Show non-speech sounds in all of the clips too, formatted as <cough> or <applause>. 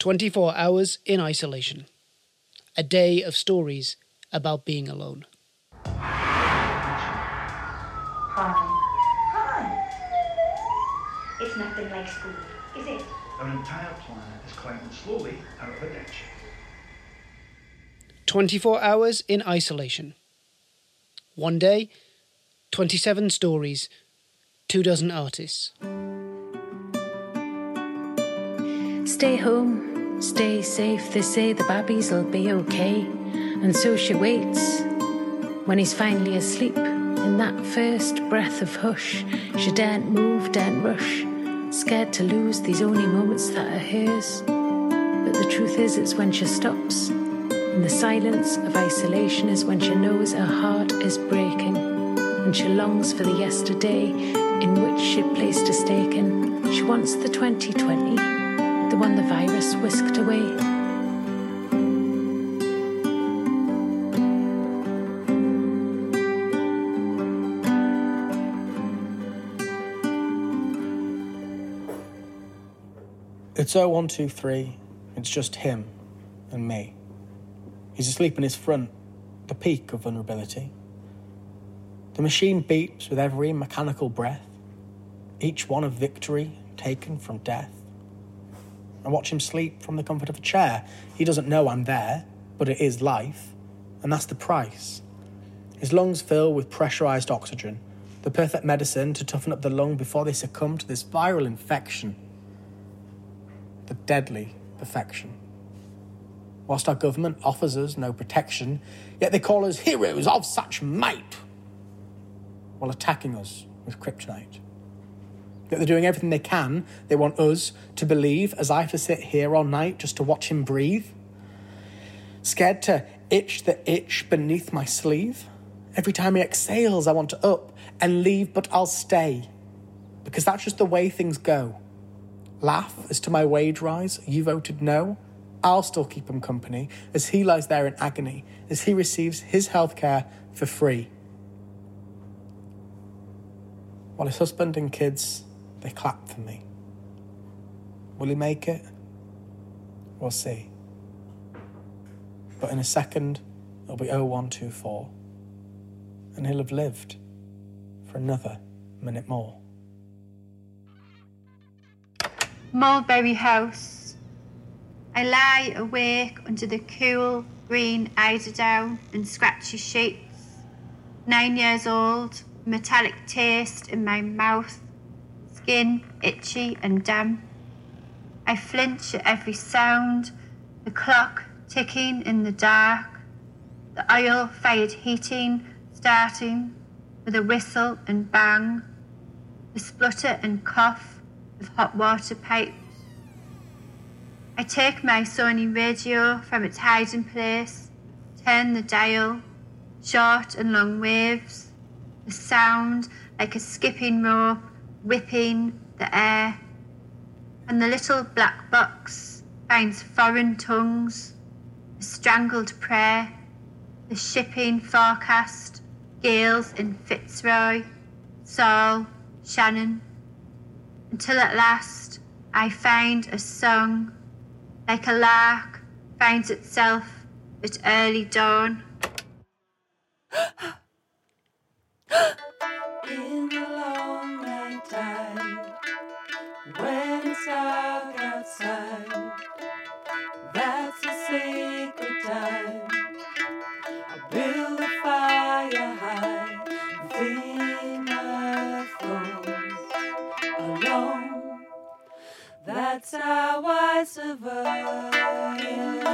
24 hours in isolation. A day of stories about being alone. Hi. Hi. It's nothing like school, is it? Our entire planet is climbing slowly out of a ditch. 24 hours in isolation. One day, 27 stories, two dozen artists. Stay home, stay safe. They say the babbies will be okay. And so she waits. When he's finally asleep, in that first breath of hush, she daren't move, daren't rush, scared to lose these only moments that are hers. But the truth is, it's when she stops. In the silence of isolation is when she knows her heart is breaking, and she longs for the yesterday in which she placed a stake in. She wants the 2020, the one the virus whisked away. It's 0123. It's just him and me. He's asleep in his front, the peak of vulnerability. The machine beeps with every mechanical breath, each one a victory taken from death. I watch him sleep from the comfort of a chair. He doesn't know I'm there, but it is life, and that's the price. His lungs fill with pressurized oxygen, the perfect medicine to toughen up the lung before they succumb to this viral infection. The deadly perfection. Whilst our government offers us no protection, yet they call us heroes of such might, while attacking us with kryptonite. That they're doing everything they can, they want us to believe, as I have to sit here all night just to watch him breathe. Scared to itch the itch beneath my sleeve. Every time he exhales, I want to up and leave, but I'll stay. Because that's just the way things go. Laugh as to my wage rise, you voted no. I'll still keep him company as he lies there in agony, as he receives his health care for free. While his husband and kids, they clap for me. Will he make it? We'll see. But in a second, it'll be 0124, and he'll have lived for another minute more. Mulberry House. I lie awake under the cool green eiderdown and scratchy sheets. Nine years old, metallic taste in my mouth, skin itchy and damp. I flinch at every sound, the clock ticking in the dark, the oil fired heating starting with a whistle and bang, the splutter and cough of hot water pipes. I take my Sony radio from its hiding place, turn the dial, short and long waves, the sound like a skipping rope whipping the air, and the little black box finds foreign tongues, a strangled prayer, the shipping forecast, gales in Fitzroy, Sole, Shannon, until at last I find a song like a lark finds itself at early dawn. <gasps> In the long outside, that's a sacred time. I build a fire high within my thrones alone. That's how I survive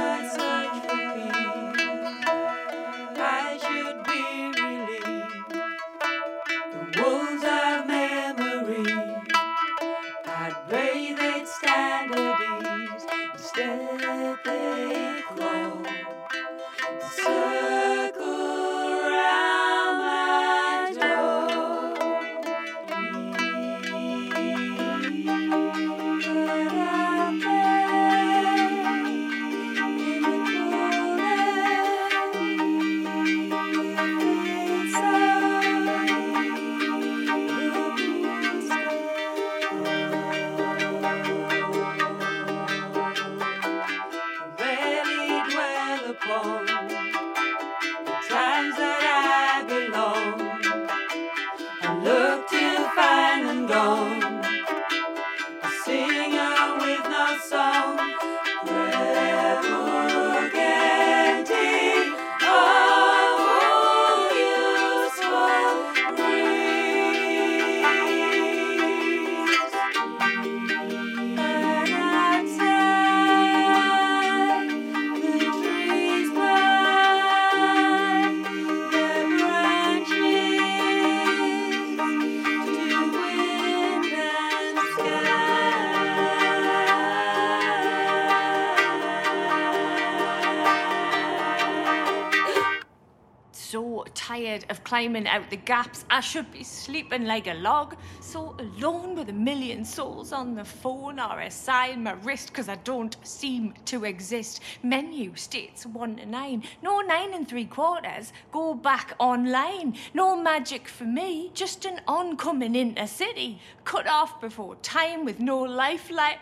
climbing out the gaps. I should be sleeping like a log. So alone with a million souls on the phone or a sign my wrist because I don't seem to exist. Menu states one to nine. No nine and three quarters. Go back online. No magic for me. Just an oncoming intercity. Cut off before time with no lifeline.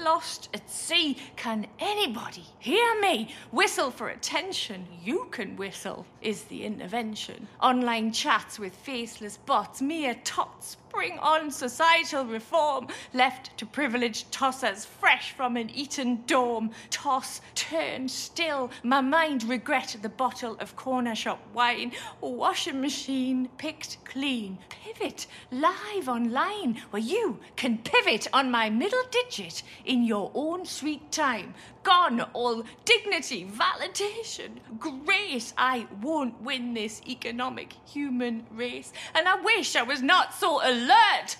Lost at sea. Can anybody hear me? Whistle for attention. You can whistle, is the intervention. Online chats with faceless bots, mere tots. Bring on societal reform. Left to privileged tossers, fresh from an Eton dome. Toss, turn still. My mind regret the bottle of corner shop wine. Washing machine picked clean. Pivot live online where you can pivot on my middle digit in your own sweet time. Gone all dignity, validation, grace. I won't win this economic human race. And I wish I was not so alert.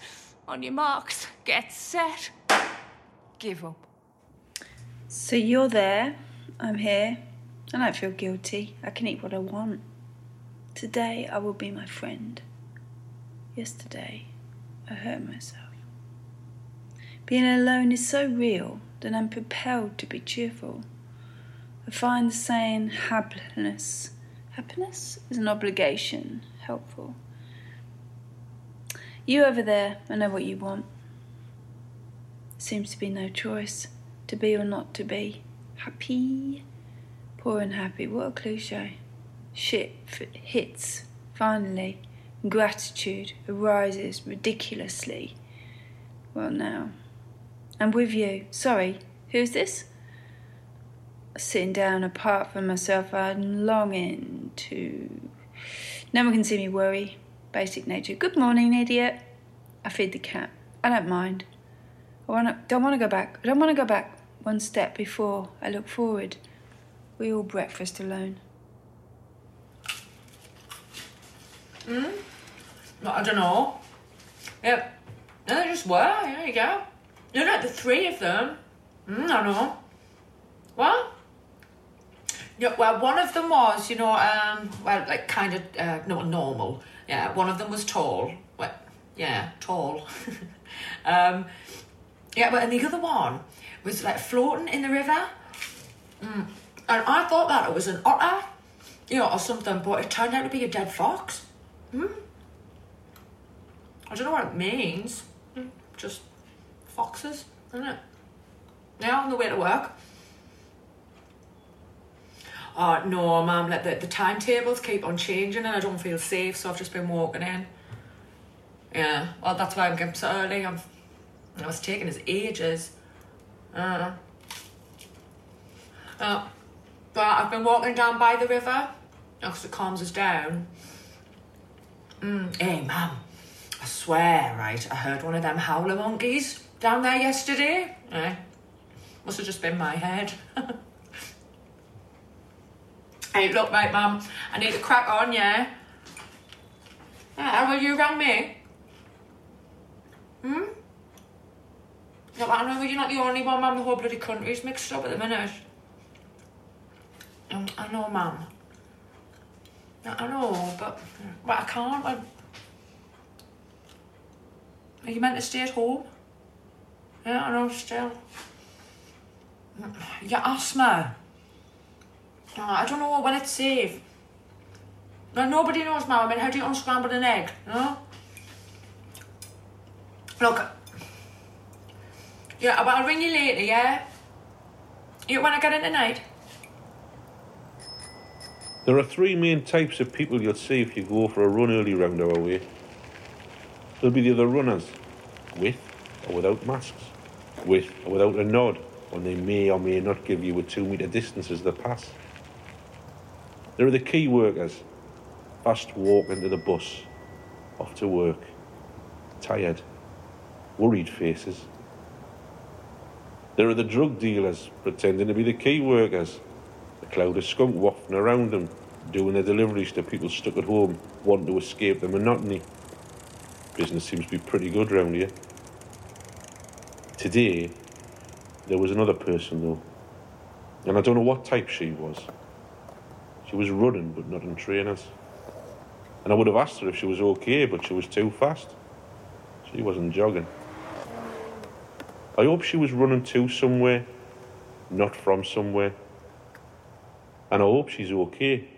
On your marks, get set, give up. So you're there, I'm here. I don't feel guilty. I can eat what I want. Today I will be my friend. Yesterday I hurt myself. Being alone is so real that I'm propelled to be cheerful. I find the saying happiness happiness is an obligation helpful. You over there, I know what you want. Seems to be no choice to be or not to be. Happy, poor and happy. What a cliche. Shit hits, finally. Gratitude arises ridiculously. Well, now. I'm with you. Sorry, who's this? Sitting down apart from myself, I'm longing to. No one can see me worry. Basic nature. Good morning, idiot. I feed the cat. I don't mind. I wanna, don't want to go back. I don't want to go back one step before I look forward. We all breakfast alone. Hmm? Well, I don't know. Yep. No, they just were. There you go. Not the three of them. Mm, I know. What? Yeah, well, one of them was, you know, um, well, like kind of, uh, no, normal. Yeah, one of them was tall. Well, yeah, tall. <laughs> um, yeah, but and the other one was like floating in the river. Mm. And I thought that it was an otter, you know, or something, but it turned out to be a dead fox. Hmm? I don't know what it means. Hmm, Just foxes, isn't it? Now on the way to work. Oh no, mum, like the, the timetables keep on changing and I don't feel safe, so I've just been walking in. Yeah, well that's why I'm getting so early. I'm I was taking his ages. Uh, uh, but I've been walking down by the river because it calms us down. Mm, hey, mum, I swear, right, I heard one of them howler monkeys down there yesterday. Eh? Must have just been my head. <laughs> hey, look, right, mum, I need to crack on, yeah? Yeah, will you rang me? Hmm? But I know you're not the only one, mum. The whole bloody country's mixed up at the minute. Um, I know, mum. I know, but but I can't. I... Are you meant to stay at home? Yeah, I know, still. Your asthma. I don't know when it's safe. No, nobody knows, Mum. I mean, how do you unscramble an egg? No? Look. Yeah, but I'll ring you later, yeah? Yeah, when I get in tonight. There are three main types of people you'll see if you go for a run early round our way. There'll be the other runners, with or without masks, with or without a nod, when they may or may not give you a two metre distance as they pass. There are the key workers, fast walk into the bus, off to work, tired, worried faces. There are the drug dealers pretending to be the key workers, a cloud of skunk wafting around them, doing their deliveries to people stuck at home, wanting to escape the monotony. Business seems to be pretty good round here. Today, there was another person though, and I don't know what type she was. She was running, but not in trainers. And I would have asked her if she was okay, but she was too fast. She wasn't jogging. I hope she was running to somewhere, not from somewhere. And I hope she's okay.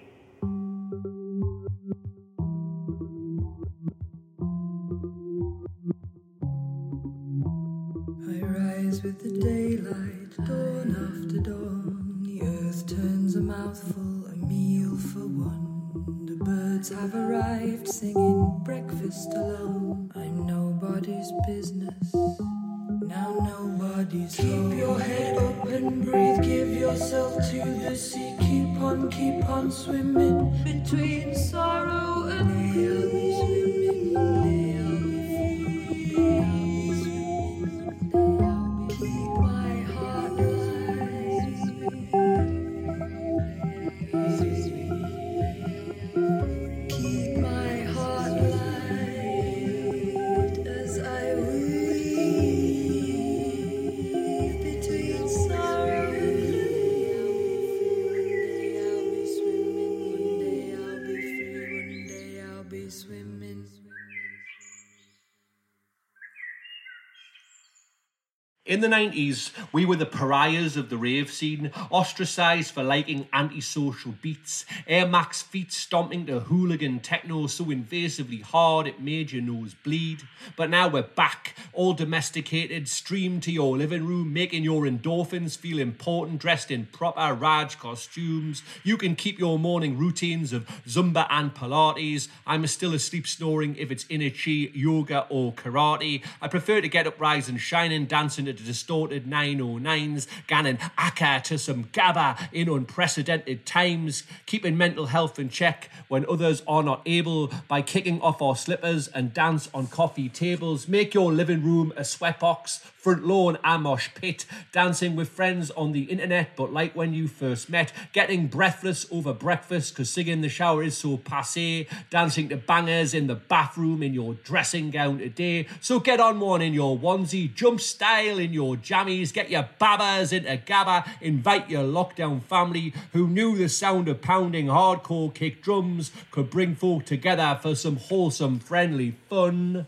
In the 90s, we were the pariahs of the rave scene, ostracised for liking antisocial beats, Air Max feet stomping to hooligan techno so invasively hard it made your nose bleed. But now we're back, all domesticated, streamed to your living room, making your endorphins feel important, dressed in proper Raj costumes. You can keep your morning routines of Zumba and Pilates. I'm still asleep snoring if it's inner chi, yoga, or karate. I prefer to get up, rise, and shining, dancing to the distorted 909s, ganning akka to some gabba in unprecedented times, keeping mental health in check when others are not able by kicking off our slippers and dance on coffee tables. Make your living room a sweatbox, front lawn a mosh pit, dancing with friends on the internet, but like when you first met, getting breathless over breakfast because singing in the shower is so passe, dancing to bangers in the bathroom in your dressing gown today. So get on one in your onesie, jump style in your jammies, get your babbas into gabba, invite your lockdown family who knew the sound of pounding hardcore kick drums could bring folk together for some wholesome, friendly fun.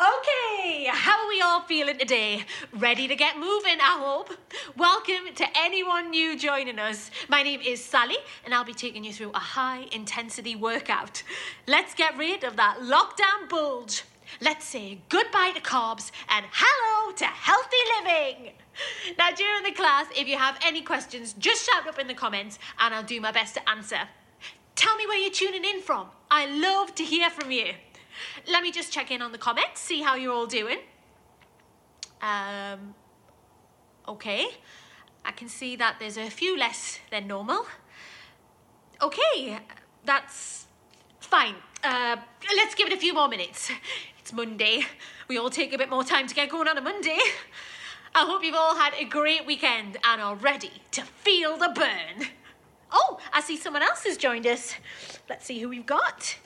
Okay, how are we all feeling today? Ready to get moving, I hope. Welcome to anyone new joining us. My name is Sally, and I'll be taking you through a high intensity workout. Let's get rid of that lockdown bulge. Let's say goodbye to carbs and hello to healthy living. Now, during the class, if you have any questions, just shout up in the comments and I'll do my best to answer. Tell me where you're tuning in from. I love to hear from you. Let me just check in on the comments, see how you're all doing. Um, okay, I can see that there's a few less than normal. Okay, that's fine. Uh, let's give it a few more minutes. It's Monday. We all take a bit more time to get going on a Monday. I hope you've all had a great weekend and are ready to feel the burn. Oh, I see someone else has joined us. Let's see who we've got.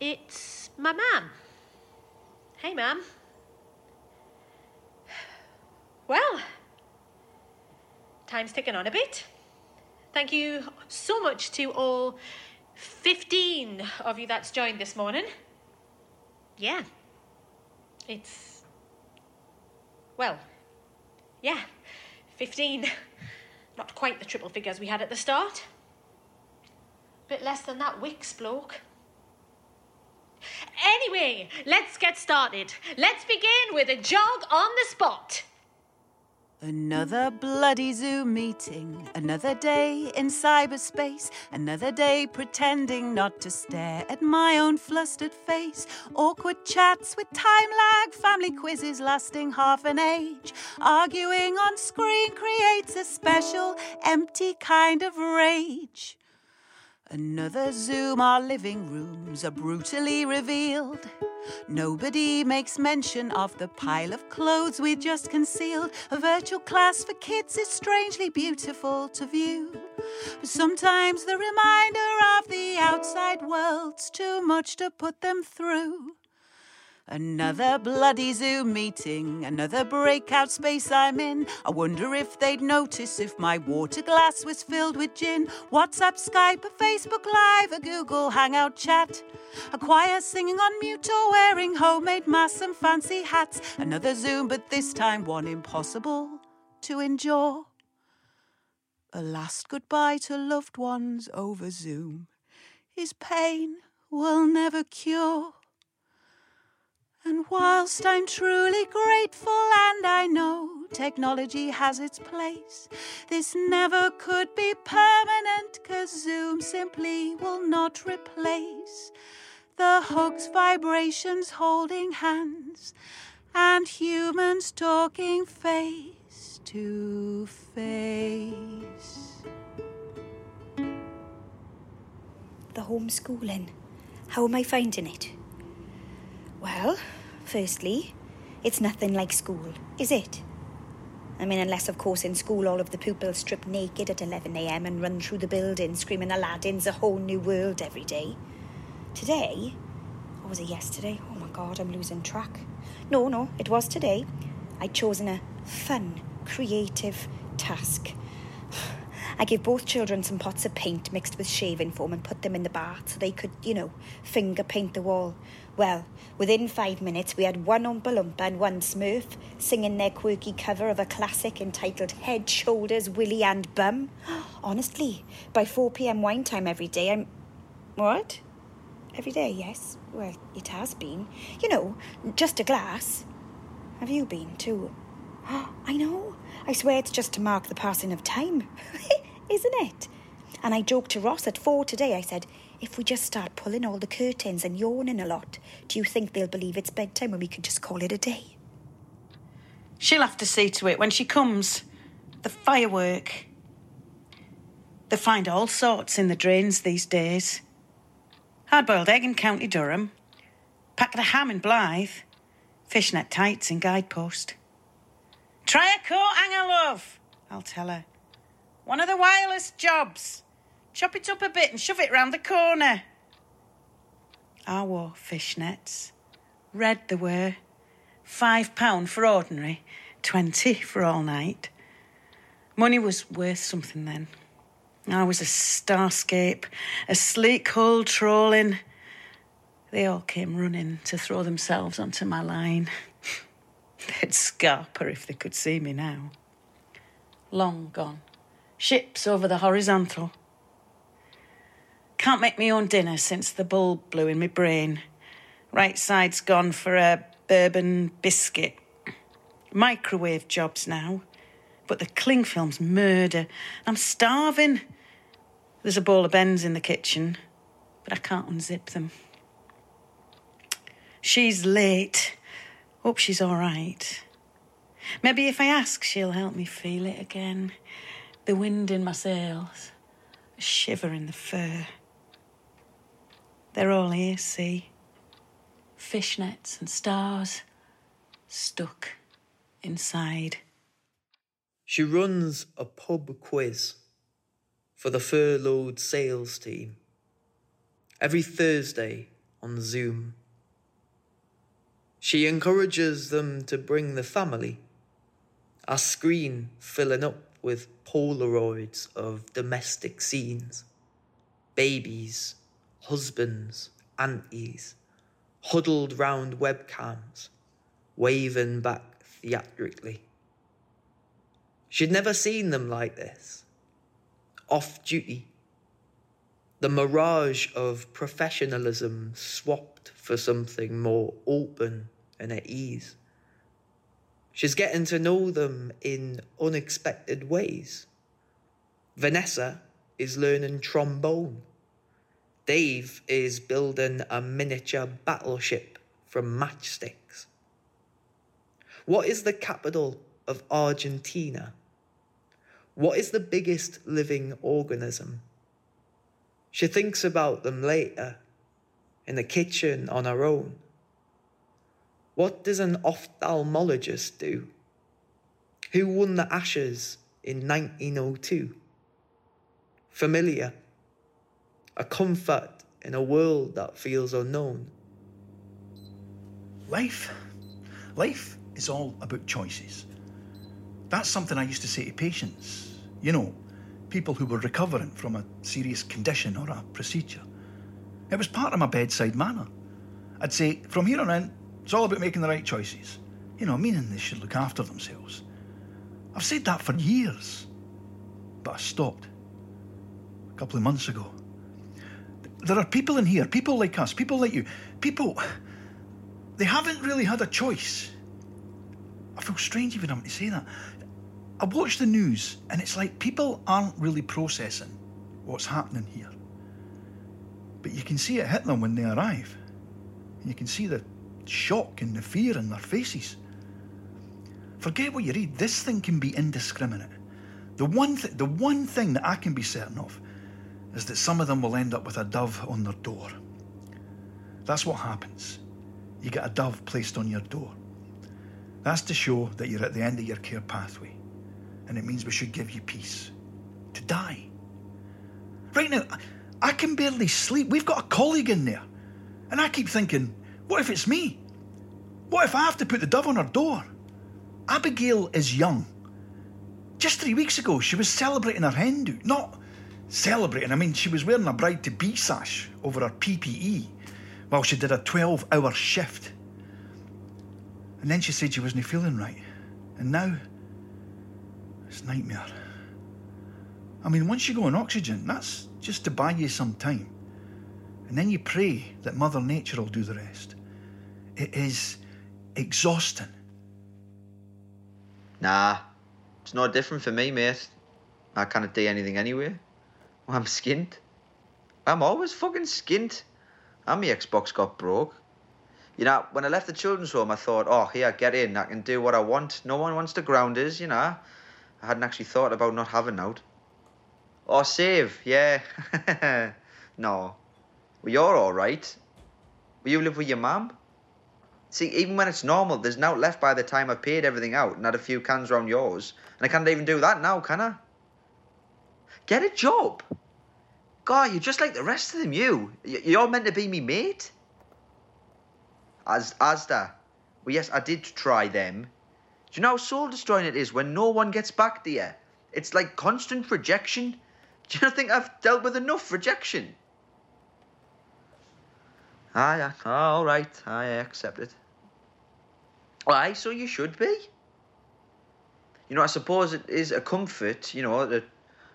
It's my mum. Hey, mum. Well, time's ticking on a bit. Thank you so much to all 15 of you that's joined this morning. Yeah. It's. Well, yeah, 15. Not quite the triple figures we had at the start. Bit less than that Wicks bloke. Anyway, let's get started. Let's begin with a jog on the spot. Another bloody Zoom meeting, another day in cyberspace, another day pretending not to stare at my own flustered face. Awkward chats with time lag, family quizzes lasting half an age. Arguing on screen creates a special, empty kind of rage. Another Zoom, our living rooms are brutally revealed. Nobody makes mention of the pile of clothes we just concealed. A virtual class for kids is strangely beautiful to view. But sometimes the reminder of the outside world's too much to put them through. Another bloody Zoom meeting, another breakout space I'm in. I wonder if they'd notice if my water glass was filled with gin. WhatsApp, Skype, a Facebook Live, a Google Hangout chat. A choir singing on mute or wearing homemade masks and fancy hats. Another Zoom, but this time one impossible to endure. A last goodbye to loved ones over Zoom is pain will never cure. And whilst I'm truly grateful and I know technology has its place, this never could be permanent cause Zoom simply will not replace the hugs, vibrations, holding hands, and humans talking face to face. The homeschooling. How am I finding it? Well, firstly, it's nothing like school, is it? I mean, unless, of course, in school all of the pupils strip naked at 11am and run through the building screaming Aladdin's a whole new world every day. Today, or was it yesterday? Oh my god, I'm losing track. No, no, it was today. I'd chosen a fun, creative task. I gave both children some pots of paint mixed with shaving foam and put them in the bath so they could, you know, finger paint the wall. Well, within five minutes, we had one Oompa Loompa and one Smurf singing their quirky cover of a classic entitled Head, Shoulders, Willy and Bum. <gasps> Honestly, by 4 pm wine time every day, I'm. What? Every day, yes. Well, it has been. You know, just a glass. Have you been too? <gasps> I know. I swear it's just to mark the passing of time. <laughs> Isn't it? And I joked to Ross at four today. I said, if we just start pulling all the curtains and yawning a lot, do you think they'll believe it's bedtime and we can just call it a day? She'll have to see to it when she comes. The firework. They find all sorts in the drains these days. Hard boiled egg in County Durham, packet of ham in Blyth, fishnet tights in Guide Post. Try a coat hanger, love, I'll tell her. One of the wireless jobs. Chop it up a bit and shove it round the corner. I wore fishnets. Red they were. Five pound for ordinary, twenty for all night. Money was worth something then. I was a starscape, a sleek hull trawling. They all came running to throw themselves onto my line. <laughs> They'd scarper if they could see me now. Long gone. Ships over the horizontal. Can't make me own dinner since the bulb blew in my brain. Right side's gone for a bourbon biscuit. Microwave jobs now. But the cling film's murder. I'm starving. There's a bowl of bends in the kitchen, but I can't unzip them. She's late. Hope she's all right. Maybe if I ask, she'll help me feel it again. The wind in my sails, a shiver in the fur. They're all here, see? Fishnets and stars stuck inside. She runs a pub quiz for the furloughed sales team every Thursday on Zoom. She encourages them to bring the family, a screen filling up with Polaroids of domestic scenes, babies, husbands, aunties, huddled round webcams, waving back theatrically. She'd never seen them like this, off duty. The mirage of professionalism swapped for something more open and at ease. She's getting to know them in unexpected ways. Vanessa is learning trombone. Dave is building a miniature battleship from matchsticks. What is the capital of Argentina? What is the biggest living organism? She thinks about them later, in the kitchen on her own. What does an ophthalmologist do? Who won the Ashes in 1902? Familiar. A comfort in a world that feels unknown. life, life is all about choices. That's something I used to say to patients. You know, people who were recovering from a serious condition or a procedure. It was part of my bedside manner. I'd say, from here on in, it's all about making the right choices. You know, meaning they should look after themselves. I've said that for years, but I stopped a couple of months ago. There are people in here, people like us, people like you, people. They haven't really had a choice. I feel strange even having to say that. I watch the news and it's like people aren't really processing what's happening here. But you can see it hit them when they arrive. And you can see the shock and the fear in their faces. Forget what you read. This thing can be indiscriminate. The one, th- the one thing that I can be certain of is that some of them will end up with a dove on their door. That's what happens. You get a dove placed on your door. That's to show that you're at the end of your care pathway, and it means we should give you peace. To die. Right now, I can barely sleep. We've got a colleague in there, and I keep thinking, what if it's me? What if I have to put the dove on her door? Abigail is young. Just three weeks ago, she was celebrating her hen do. Not celebrating, I mean, she was wearing a bride to be sash over her PPE while she did a 12 hour shift. And then she said she wasn't feeling right. And now, it's nightmare. I mean, once you go on oxygen, that's just to buy you some time. And then you pray that Mother Nature will do the rest. It is exhausting. Nah, it's no different for me, mate. I can't do anything anyway. I'm skint. I'm always fucking skint. And my Xbox got broke. You know, when I left the children's home, I thought, oh, here, get in. I can do what I want. No one wants to ground us, you know. I hadn't actually thought about not having out. Oh, save, yeah. <laughs> no. Well, you're all right. Will you live with your mum? See, even when it's normal, there's now left by the time I've paid everything out and had a few cans round yours. And I can't even do that now, can I? Get a job. God, you're just like the rest of them, you. You're meant to be me mate. As Asda. Well, yes, I did try them. Do you know how soul destroying it is when no one gets back to you? It's like constant rejection. Do you not think I've dealt with enough rejection? Ah, all right. I accept it. Aye, so you should be. You know, I suppose it is a comfort, you know, that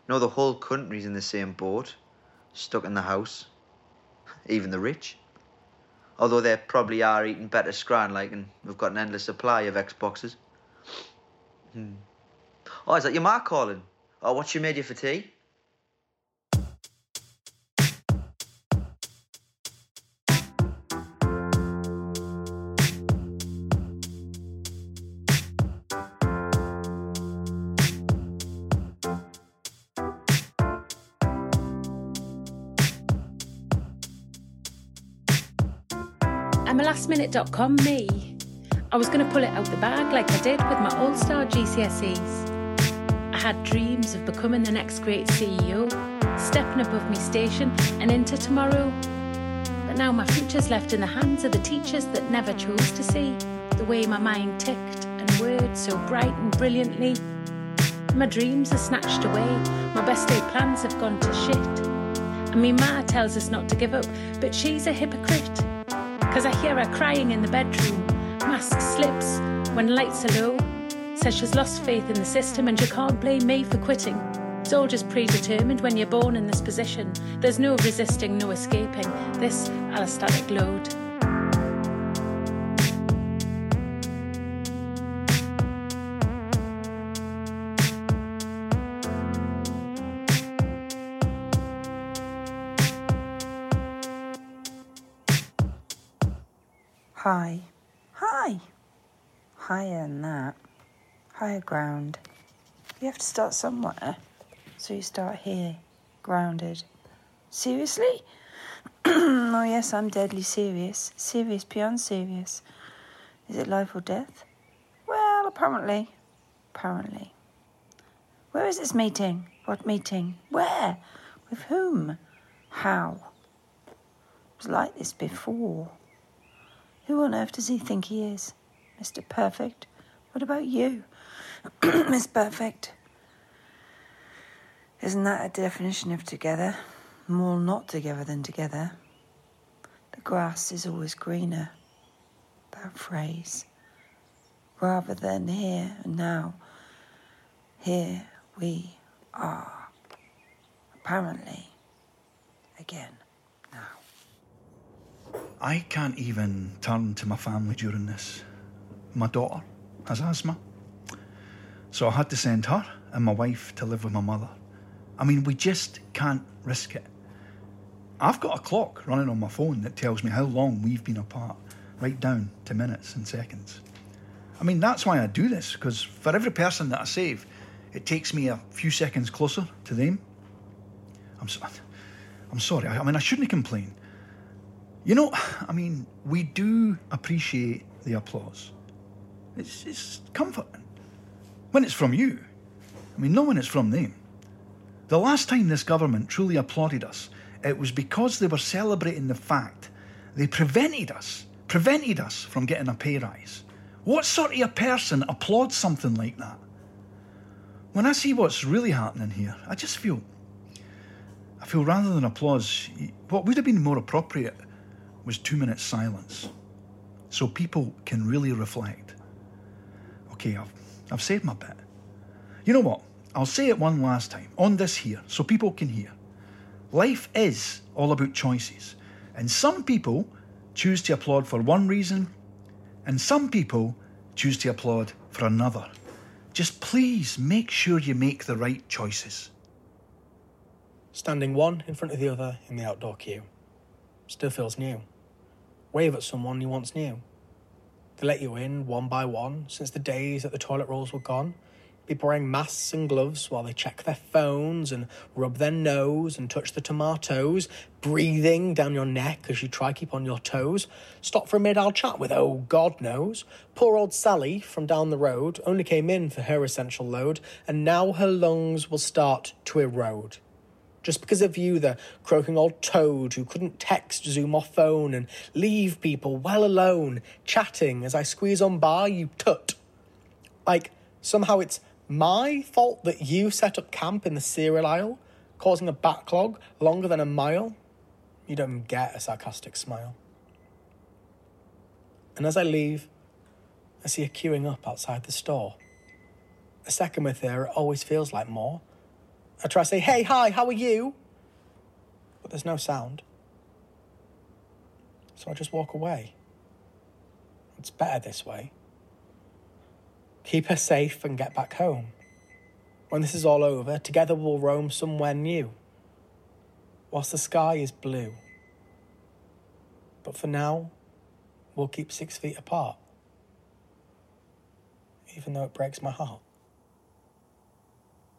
know the whole country's in the same boat, stuck in the house. Even the rich. Although they probably are eating better scran, like, and we've got an endless supply of Xboxes. Hmm. Oh, is that your ma calling? Oh, what she made you for tea? lastminute.com me. I was going to pull it out the bag like I did with my All Star GCSEs. I had dreams of becoming the next great CEO, stepping above me station and into tomorrow. But now my future's left in the hands of the teachers that never chose to see the way my mind ticked and words so bright and brilliantly. My dreams are snatched away, my best laid plans have gone to shit. And me ma tells us not to give up, but she's a hypocrite. Cause I hear her crying in the bedroom, mask slips when lights are low. Says she's lost faith in the system and you can't blame me for quitting. It's all just predetermined when you're born in this position. There's no resisting, no escaping this allostatic load. High. High. Higher than that. Higher ground. You have to start somewhere. So you start here, grounded. Seriously? <clears throat> oh, yes, I'm deadly serious. Serious beyond serious. Is it life or death? Well, apparently. Apparently. Where is this meeting? What meeting? Where? With whom? How? It was like this before. Who on earth does he think he is? Mr. Perfect? What about you? <clears throat> Miss Perfect? Isn't that a definition of together? More not together than together. The grass is always greener. That phrase. Rather than here and now. Here we are. Apparently. Again. I can't even turn to my family during this. My daughter has asthma. So I had to send her and my wife to live with my mother. I mean, we just can't risk it. I've got a clock running on my phone that tells me how long we've been apart, right down to minutes and seconds. I mean, that's why I do this, because for every person that I save, it takes me a few seconds closer to them. I'm, so, I'm sorry, I, I mean, I shouldn't complain. You know, I mean, we do appreciate the applause. It's, it's comforting. When it's from you. I mean, not when it's from them. The last time this government truly applauded us, it was because they were celebrating the fact they prevented us, prevented us from getting a pay rise. What sort of a person applauds something like that? When I see what's really happening here, I just feel, I feel rather than applause, what would have been more appropriate was two minutes silence, so people can really reflect. Okay, I've, I've said my bit. You know what? I'll say it one last time on this here so people can hear. Life is all about choices, and some people choose to applaud for one reason, and some people choose to applaud for another. Just please make sure you make the right choices. Standing one in front of the other in the outdoor queue. Still feels new. Wave at someone you once knew. They let you in one by one since the days that the toilet rolls were gone. People wearing masks and gloves while they check their phones and rub their nose and touch the tomatoes, breathing down your neck as you try keep on your toes. Stop for a mid-hour chat with oh God knows. Poor old Sally from down the road only came in for her essential load, and now her lungs will start to erode. Just because of you, the croaking old toad who couldn't text, zoom or phone, and leave people well alone, chatting as I squeeze on by, you tut. Like, somehow it's my fault that you set up camp in the cereal aisle, causing a backlog longer than a mile? You don't get a sarcastic smile. And as I leave, I see her queuing up outside the store. A second with her always feels like more. I try to say, hey, hi, how are you? But there's no sound. So I just walk away. It's better this way. Keep her safe and get back home. When this is all over, together we'll roam somewhere new, whilst the sky is blue. But for now, we'll keep six feet apart, even though it breaks my heart.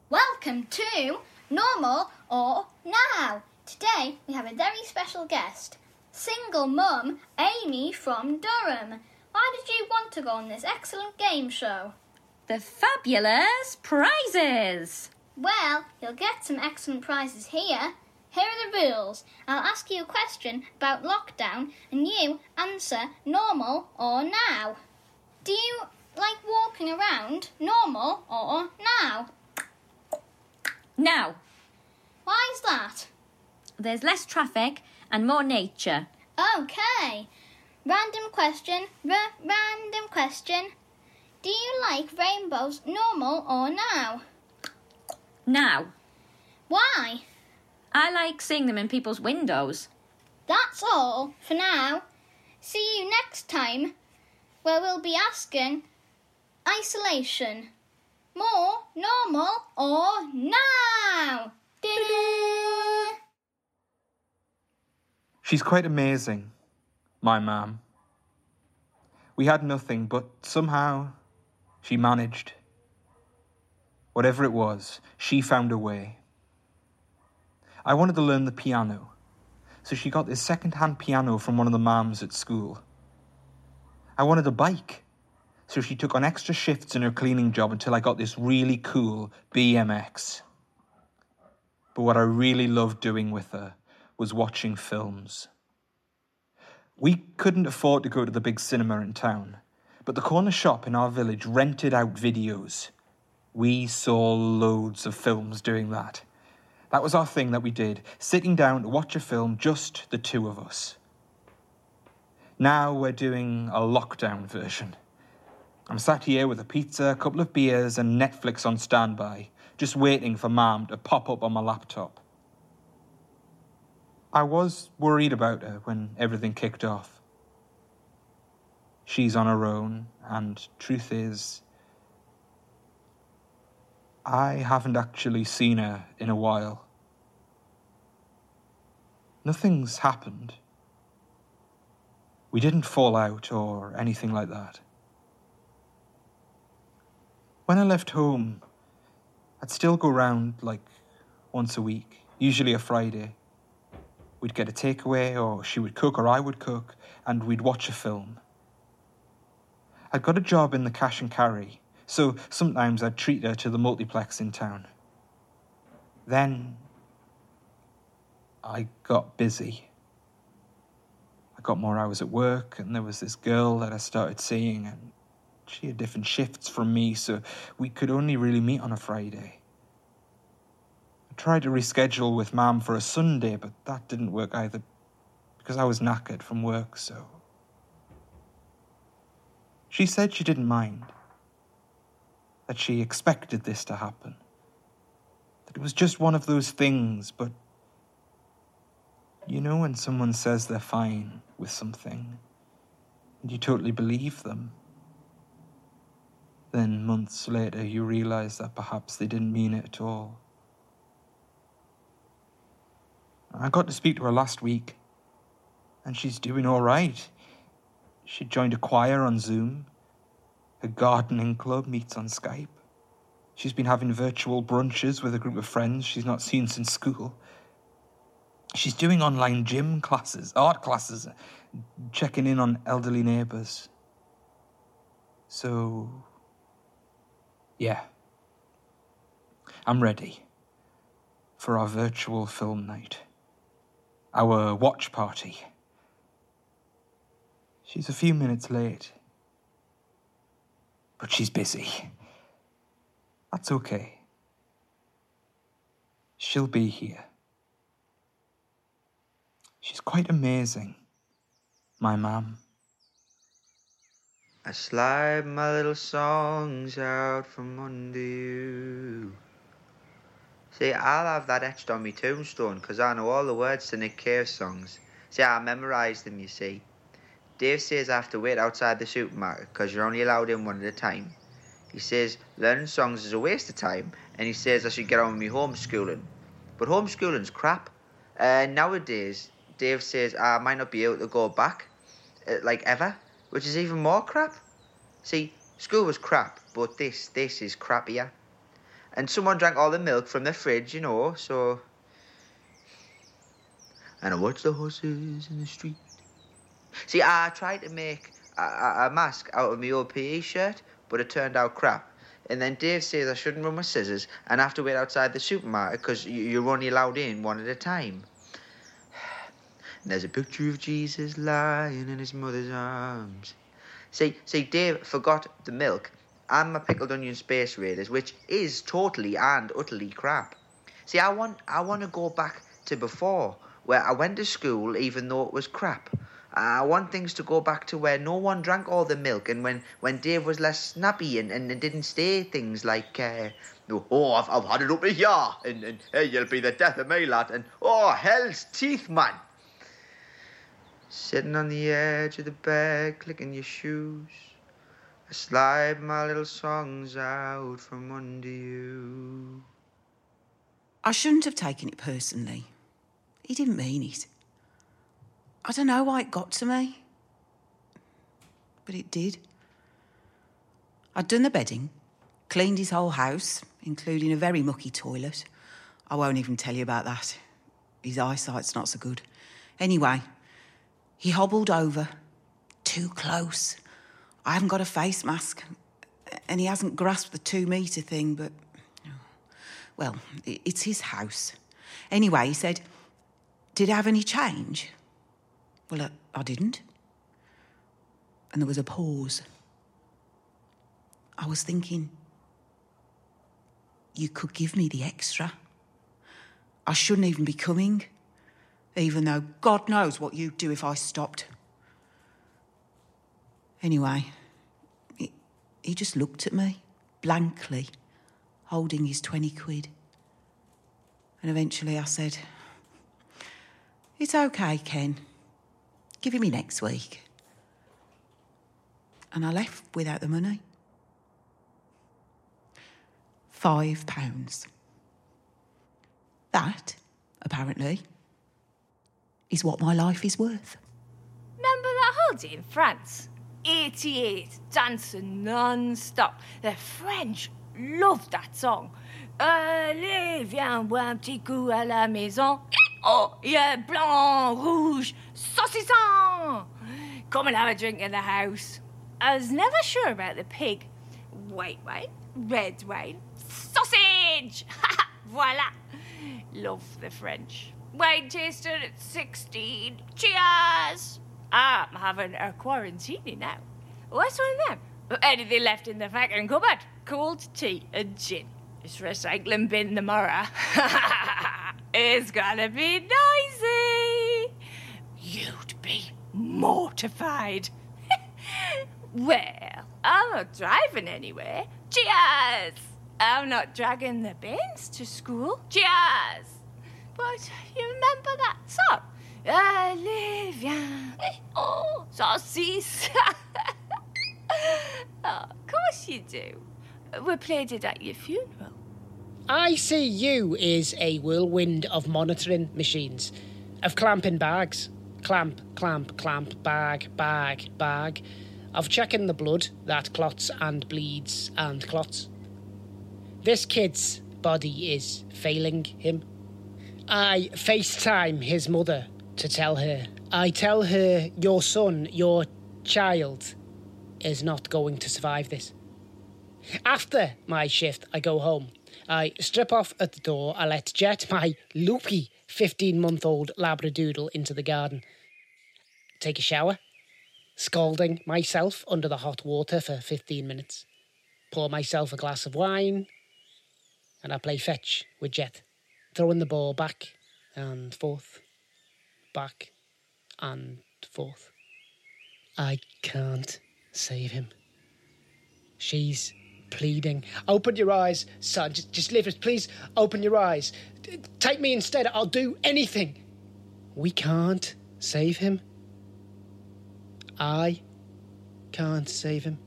Welcome to Normal or Now. Today we have a very special guest, single mum Amy from Durham. Why did you want to go on this excellent game show? The fabulous prizes! Well, you'll get some excellent prizes here. Here are the rules. I'll ask you a question about lockdown and you answer normal or now. Do you like walking around normal or now? Now, Why is that? there's less traffic and more nature. Okay. Random question, r- random question. Do you like rainbows normal or now? Now, Why? I like seeing them in people's windows. That's all for now. See you next time where we'll be asking isolation. More normal or now? She's quite amazing, my mam. We had nothing, but somehow she managed. Whatever it was, she found a way. I wanted to learn the piano, so she got this second hand piano from one of the mams at school. I wanted a bike, so she took on extra shifts in her cleaning job until I got this really cool BMX. But what I really loved doing with her was watching films. We couldn't afford to go to the big cinema in town, but the corner shop in our village rented out videos. We saw loads of films doing that. That was our thing that we did, sitting down to watch a film, just the two of us. Now we're doing a lockdown version. I'm sat here with a pizza, a couple of beers, and Netflix on standby, just waiting for Mum to pop up on my laptop. I was worried about her when everything kicked off. She's on her own, and truth is, I haven't actually seen her in a while. Nothing's happened. We didn't fall out or anything like that. When I left home, I'd still go round like once a week, usually a Friday. We'd get a takeaway, or she would cook, or I would cook, and we'd watch a film. I'd got a job in the cash and carry, so sometimes I'd treat her to the multiplex in town. Then I got busy. I got more hours at work, and there was this girl that I started seeing, and she had different shifts from me, so we could only really meet on a Friday. I tried to reschedule with Mam for a Sunday, but that didn't work either because I was knackered from work, so. She said she didn't mind, that she expected this to happen, that it was just one of those things, but you know when someone says they're fine with something and you totally believe them? Then months later you realize that perhaps they didn't mean it at all. I got to speak to her last week, and she's doing all right. She joined a choir on Zoom. Her gardening club meets on Skype. She's been having virtual brunches with a group of friends she's not seen since school. She's doing online gym classes, art classes, checking in on elderly neighbours. So, yeah. I'm ready for our virtual film night, our watch party. She's a few minutes late, but she's busy. That's okay. She'll be here. She's quite amazing, my mum. I slide my little songs out from under you. See, I'll have that etched on me tombstone because I know all the words to Nick Cave songs. See, I memorised them, you see. Dave says I have to wait outside the supermarket because you're only allowed in one at a time. He says learning songs is a waste of time and he says I should get on with me homeschooling. But homeschooling's crap. Uh, nowadays, Dave says I might not be able to go back, uh, like ever, which is even more crap. See, school was crap, but this, this is crappier. And someone drank all the milk from the fridge, you know, so. And I watched the horses in the street. See, I tried to make a, a, a mask out of my old PE shirt, but it turned out crap. And then Dave says I shouldn't run with scissors and have to wait outside the supermarket because you're only allowed in one at a time. And there's a picture of Jesus lying in his mother's arms. See, see, Dave forgot the milk and my pickled onion space raiders, which is totally and utterly crap. See, I want, I want to go back to before, where I went to school even though it was crap. I want things to go back to where no one drank all the milk and when, when Dave was less snappy and, and didn't say things like, uh, oh, I've, I've had it up here, and, and hey, you'll be the death of me, lad, and oh, hell's teeth, man. Sitting on the edge of the bed, clicking your shoes. I slide my little songs out from under you. I shouldn't have taken it personally. He didn't mean it. I don't know why it got to me, but it did. I'd done the bedding, cleaned his whole house, including a very mucky toilet. I won't even tell you about that. His eyesight's not so good. Anyway, he hobbled over, too close. I haven't got a face mask, and he hasn't grasped the two metre thing, but. Well, it's his house. Anyway, he said, Did I have any change? Well, I, I didn't. And there was a pause. I was thinking, you could give me the extra. I shouldn't even be coming, even though God knows what you'd do if I stopped. Anyway, he, he just looked at me blankly, holding his 20 quid. And eventually I said, It's okay, Ken. Give it me next week. And I left without the money. Five pounds. That, apparently, is what my life is worth. Remember that holiday in France? 88, dancing non-stop. The French loved that song. Allez, viens boire un petit coup à la maison. Oh, yeah, blanc, rouge, saucisson. Come and have a drink in the house. I was never sure about the pig. White wine, red wine, sausage. <laughs> Voila. Love the French. Wine taster at 16. Cheers. I'm having a quarantine now. What's on them? Anything left in the fucking cupboard? Cold tea and gin. It's recycling bin tomorrow. <laughs> it's gonna be noisy. You'd be mortified. <laughs> well, I'm not driving anywhere. Cheers! I'm not dragging the bins to school. Cheers! But you remember that song? Allez. Oh, <laughs> oh, of course you do. We played it at your funeral. ICU is a whirlwind of monitoring machines, of clamping bags. Clamp, clamp, clamp, bag, bag, bag. Of checking the blood that clots and bleeds and clots. This kid's body is failing him. I FaceTime his mother to tell her. I tell her, your son, your child, is not going to survive this. After my shift, I go home. I strip off at the door. I let Jet, my loopy 15 month old Labradoodle, into the garden. Take a shower, scalding myself under the hot water for 15 minutes. Pour myself a glass of wine, and I play fetch with Jet, throwing the ball back and forth, back and forth. I can't save him. She's pleading. Open your eyes, son. Just, just leave us. Please open your eyes. Take me instead. I'll do anything. We can't save him. I can't save him.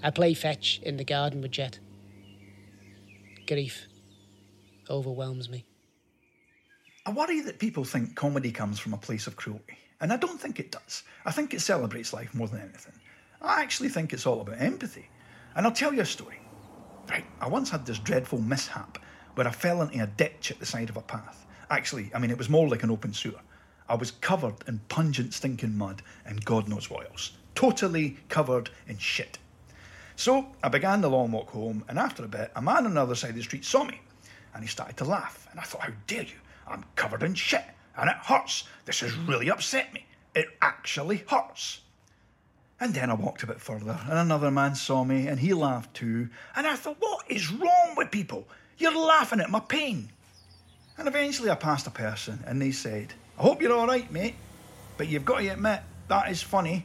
I play fetch in the garden with Jet. Grief overwhelms me. I worry that people think comedy comes from a place of cruelty, and I don't think it does. I think it celebrates life more than anything. I actually think it's all about empathy. And I'll tell you a story. Right, I once had this dreadful mishap where I fell into a ditch at the side of a path. Actually, I mean, it was more like an open sewer. I was covered in pungent, stinking mud and God knows what else. Totally covered in shit. So I began the long walk home, and after a bit, a man on the other side of the street saw me and he started to laugh. And I thought, how dare you? I'm covered in shit and it hurts. This has really upset me. It actually hurts. And then I walked a bit further, and another man saw me, and he laughed too. And I thought, what is wrong with people? You're laughing at my pain. And eventually I passed a person, and they said, I hope you're all right, mate, but you've got to admit, that is funny.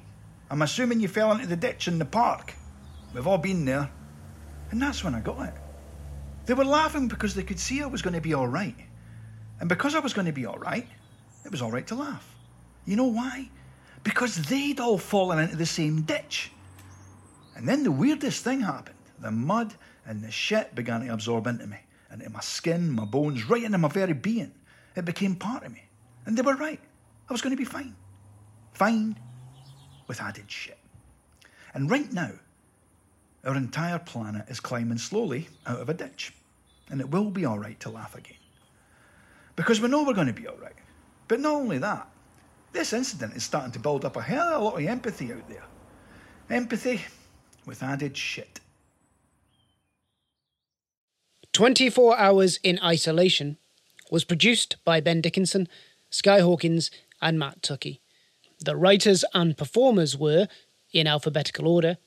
I'm assuming you fell into the ditch in the park. We've all been there. And that's when I got it. They were laughing because they could see I was going to be all right. And because I was going to be all right, it was all right to laugh. You know why? Because they'd all fallen into the same ditch. And then the weirdest thing happened. The mud and the shit began to absorb into me, into my skin, my bones, right into my very being. It became part of me. And they were right. I was going to be fine. Fine with added shit. And right now, our entire planet is climbing slowly out of a ditch. And it will be all right to laugh again. Because we know we're going to be all right. But not only that, this incident is starting to build up a hell of a lot of empathy out there. Empathy with added shit. 24 Hours in Isolation was produced by Ben Dickinson, Sky Hawkins, and Matt Tuckey. The writers and performers were, in alphabetical order,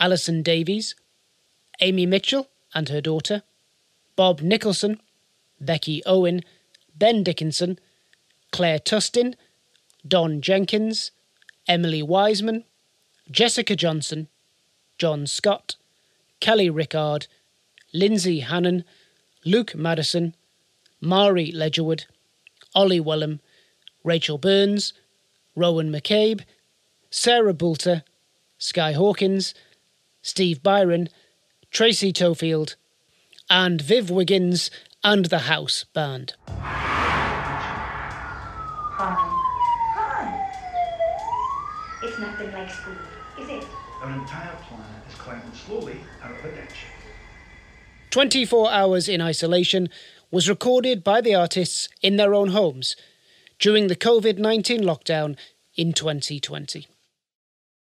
Alison Davies, Amy Mitchell and her daughter, Bob Nicholson, Becky Owen, Ben Dickinson, Claire Tustin, Don Jenkins, Emily Wiseman, Jessica Johnson, John Scott, Kelly Rickard, Lindsay Hannon, Luke Madison, Mari Ledgerwood, Ollie Wellham, Rachel Burns, Rowan McCabe, Sarah Boulter, Sky Hawkins, Steve Byron, Tracy Tofield, and Viv Wiggins and the House Band. Hi. Hi. It's nothing like school, is it? Our entire planet is climbing slowly out of a ditch. 24 Hours in Isolation was recorded by the artists in their own homes during the COVID 19 lockdown in 2020.